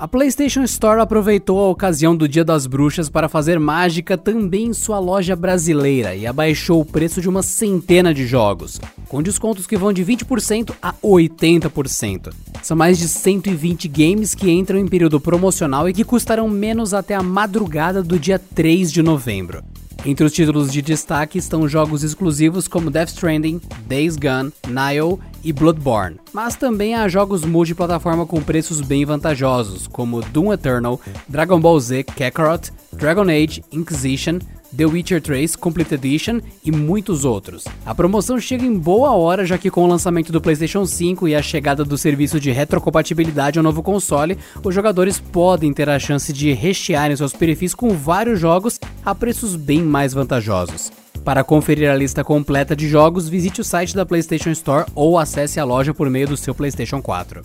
A PlayStation Store aproveitou a ocasião do Dia das Bruxas para fazer mágica também em sua loja brasileira e abaixou o preço de uma centena de jogos, com descontos que vão de 20% a 80%. São mais de 120 games que entram em período promocional e que custarão menos até a madrugada do dia 3 de novembro. Entre os títulos de destaque estão jogos exclusivos como Death Stranding, Days Gone, Nile e Bloodborne. Mas também há jogos multiplataforma com preços bem vantajosos, como Doom Eternal, Dragon Ball Z Kakarot, Dragon Age Inquisition, The Witcher 3 Complete Edition e muitos outros. A promoção chega em boa hora, já que com o lançamento do PlayStation 5 e a chegada do serviço de retrocompatibilidade ao novo console, os jogadores podem ter a chance de rechearem seus perfis com vários jogos a preços bem mais vantajosos. Para conferir a lista completa de jogos, visite o site da PlayStation Store ou acesse a loja por meio do seu PlayStation 4.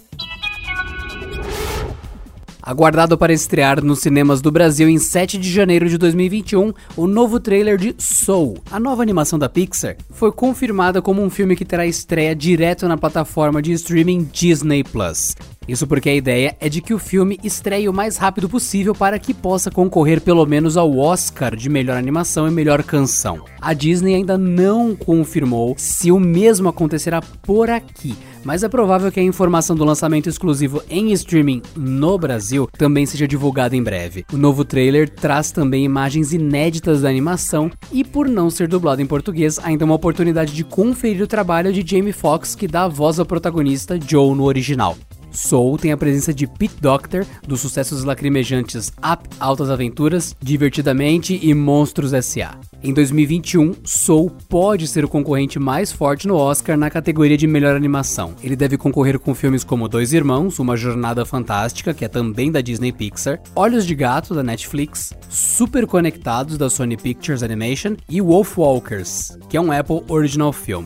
Aguardado para estrear nos cinemas do Brasil em 7 de janeiro de 2021, o novo trailer de Soul, a nova animação da Pixar, foi confirmada como um filme que terá estreia direto na plataforma de streaming Disney Plus. Isso porque a ideia é de que o filme estreie o mais rápido possível para que possa concorrer pelo menos ao Oscar de melhor animação e melhor canção. A Disney ainda não confirmou se o mesmo acontecerá por aqui, mas é provável que a informação do lançamento exclusivo em streaming no Brasil também seja divulgada em breve. O novo trailer traz também imagens inéditas da animação e, por não ser dublado em português, ainda é uma oportunidade de conferir o trabalho de Jamie Foxx, que dá a voz ao protagonista Joe no original. Soul tem a presença de Pete Doctor, dos sucessos lacrimejantes Up Altas Aventuras, Divertidamente e Monstros S.A. Em 2021, Soul pode ser o concorrente mais forte no Oscar na categoria de melhor animação. Ele deve concorrer com filmes como Dois Irmãos, Uma Jornada Fantástica, que é também da Disney Pixar, Olhos de Gato, da Netflix, Super Conectados, da Sony Pictures Animation e Wolf Walkers, que é um Apple Original Film.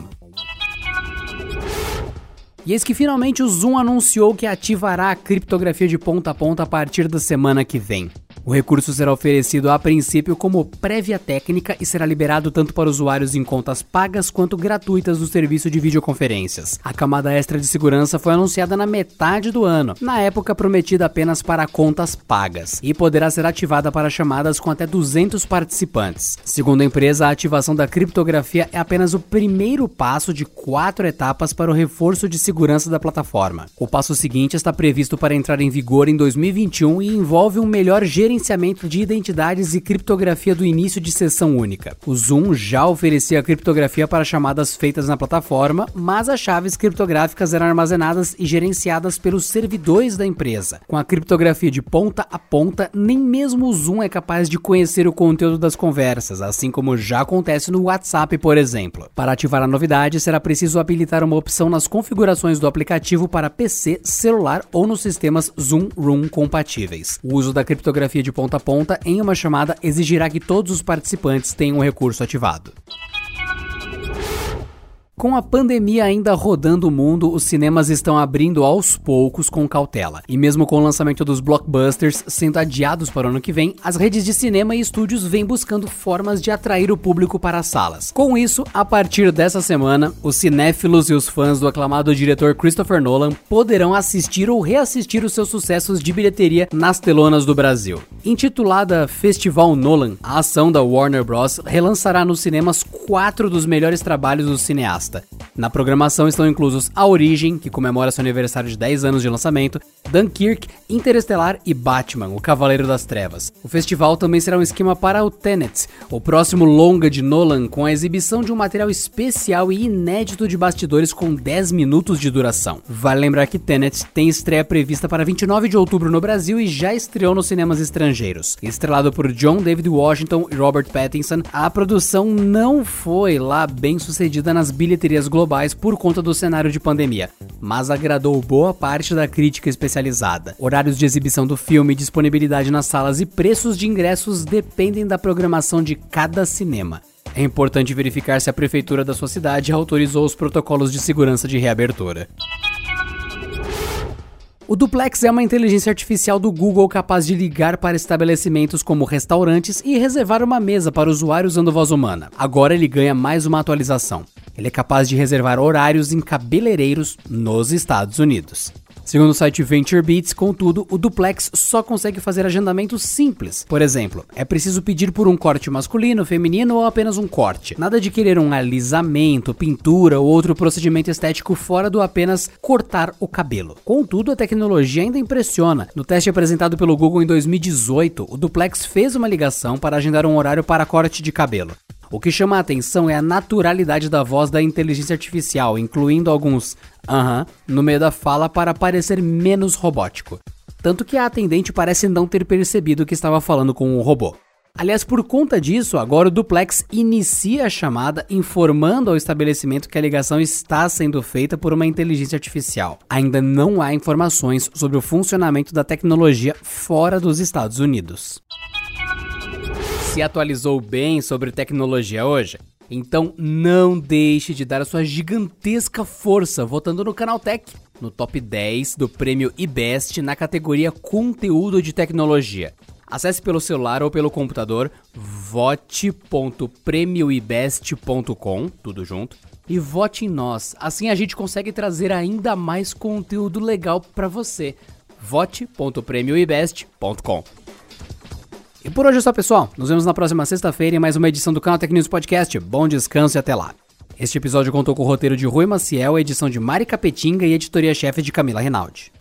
Eis que finalmente o Zoom anunciou que ativará a criptografia de ponta a ponta a partir da semana que vem. O recurso será oferecido a princípio como prévia técnica e será liberado tanto para usuários em contas pagas quanto gratuitas do serviço de videoconferências. A camada extra de segurança foi anunciada na metade do ano, na época prometida apenas para contas pagas, e poderá ser ativada para chamadas com até 200 participantes. Segundo a empresa, a ativação da criptografia é apenas o primeiro passo de quatro etapas para o reforço de segurança da plataforma. O passo seguinte está previsto para entrar em vigor em 2021 e envolve um melhor gerenciamento gerenciamento de identidades e criptografia do início de sessão única. O Zoom já oferecia criptografia para chamadas feitas na plataforma, mas as chaves criptográficas eram armazenadas e gerenciadas pelos servidores da empresa. Com a criptografia de ponta a ponta, nem mesmo o Zoom é capaz de conhecer o conteúdo das conversas, assim como já acontece no WhatsApp, por exemplo. Para ativar a novidade, será preciso habilitar uma opção nas configurações do aplicativo para PC, celular ou nos sistemas Zoom Room compatíveis. O uso da criptografia de ponta a ponta em uma chamada exigirá que todos os participantes tenham o recurso ativado. Com a pandemia ainda rodando o mundo, os cinemas estão abrindo aos poucos com cautela. E mesmo com o lançamento dos blockbusters sendo adiados para o ano que vem, as redes de cinema e estúdios vêm buscando formas de atrair o público para as salas. Com isso, a partir dessa semana, os cinéfilos e os fãs do aclamado diretor Christopher Nolan poderão assistir ou reassistir os seus sucessos de bilheteria nas telonas do Brasil. Intitulada Festival Nolan, a ação da Warner Bros. relançará nos cinemas quatro dos melhores trabalhos do cineasta na programação estão inclusos A Origem, que comemora seu aniversário de 10 anos de lançamento, Dunkirk, Interestelar e Batman, o Cavaleiro das Trevas. O festival também será um esquema para o Tenet, o próximo longa de Nolan, com a exibição de um material especial e inédito de bastidores com 10 minutos de duração. Vale lembrar que Tenet tem estreia prevista para 29 de outubro no Brasil e já estreou nos cinemas estrangeiros. Estrelado por John David Washington e Robert Pattinson, a produção não foi lá bem sucedida nas bilheterias bilheterias globais por conta do cenário de pandemia, mas agradou boa parte da crítica especializada. Horários de exibição do filme, disponibilidade nas salas e preços de ingressos dependem da programação de cada cinema. É importante verificar se a prefeitura da sua cidade autorizou os protocolos de segurança de reabertura. O Duplex é uma inteligência artificial do Google capaz de ligar para estabelecimentos como restaurantes e reservar uma mesa para o usuário usando voz humana. Agora ele ganha mais uma atualização. Ele é capaz de reservar horários em cabeleireiros nos Estados Unidos. Segundo o site VentureBeats, contudo, o duplex só consegue fazer agendamentos simples. Por exemplo, é preciso pedir por um corte masculino, feminino ou apenas um corte. Nada de querer um alisamento, pintura ou outro procedimento estético fora do apenas cortar o cabelo. Contudo, a tecnologia ainda impressiona. No teste apresentado pelo Google em 2018, o duplex fez uma ligação para agendar um horário para corte de cabelo. O que chama a atenção é a naturalidade da voz da inteligência artificial, incluindo alguns aham uh -huh, no meio da fala para parecer menos robótico. Tanto que a atendente parece não ter percebido que estava falando com o robô. Aliás, por conta disso, agora o duplex inicia a chamada informando ao estabelecimento que a ligação está sendo feita por uma inteligência artificial. Ainda não há informações sobre o funcionamento da tecnologia fora dos Estados Unidos se atualizou bem sobre tecnologia hoje? Então não deixe de dar a sua gigantesca força votando no Canaltech, no top 10 do prêmio IBEST na categoria Conteúdo de Tecnologia. Acesse pelo celular ou pelo computador vote.premioibest.com, tudo junto, e vote em nós. Assim a gente consegue trazer ainda mais conteúdo legal para você. vote.premioibest.com. E por hoje é só, pessoal. Nos vemos na próxima sexta-feira em mais uma edição do Canal Tech News Podcast. Bom descanso e até lá. Este episódio contou com o roteiro de Rui Maciel, edição de Mari Capetinga e editoria-chefe de Camila Rinaldi.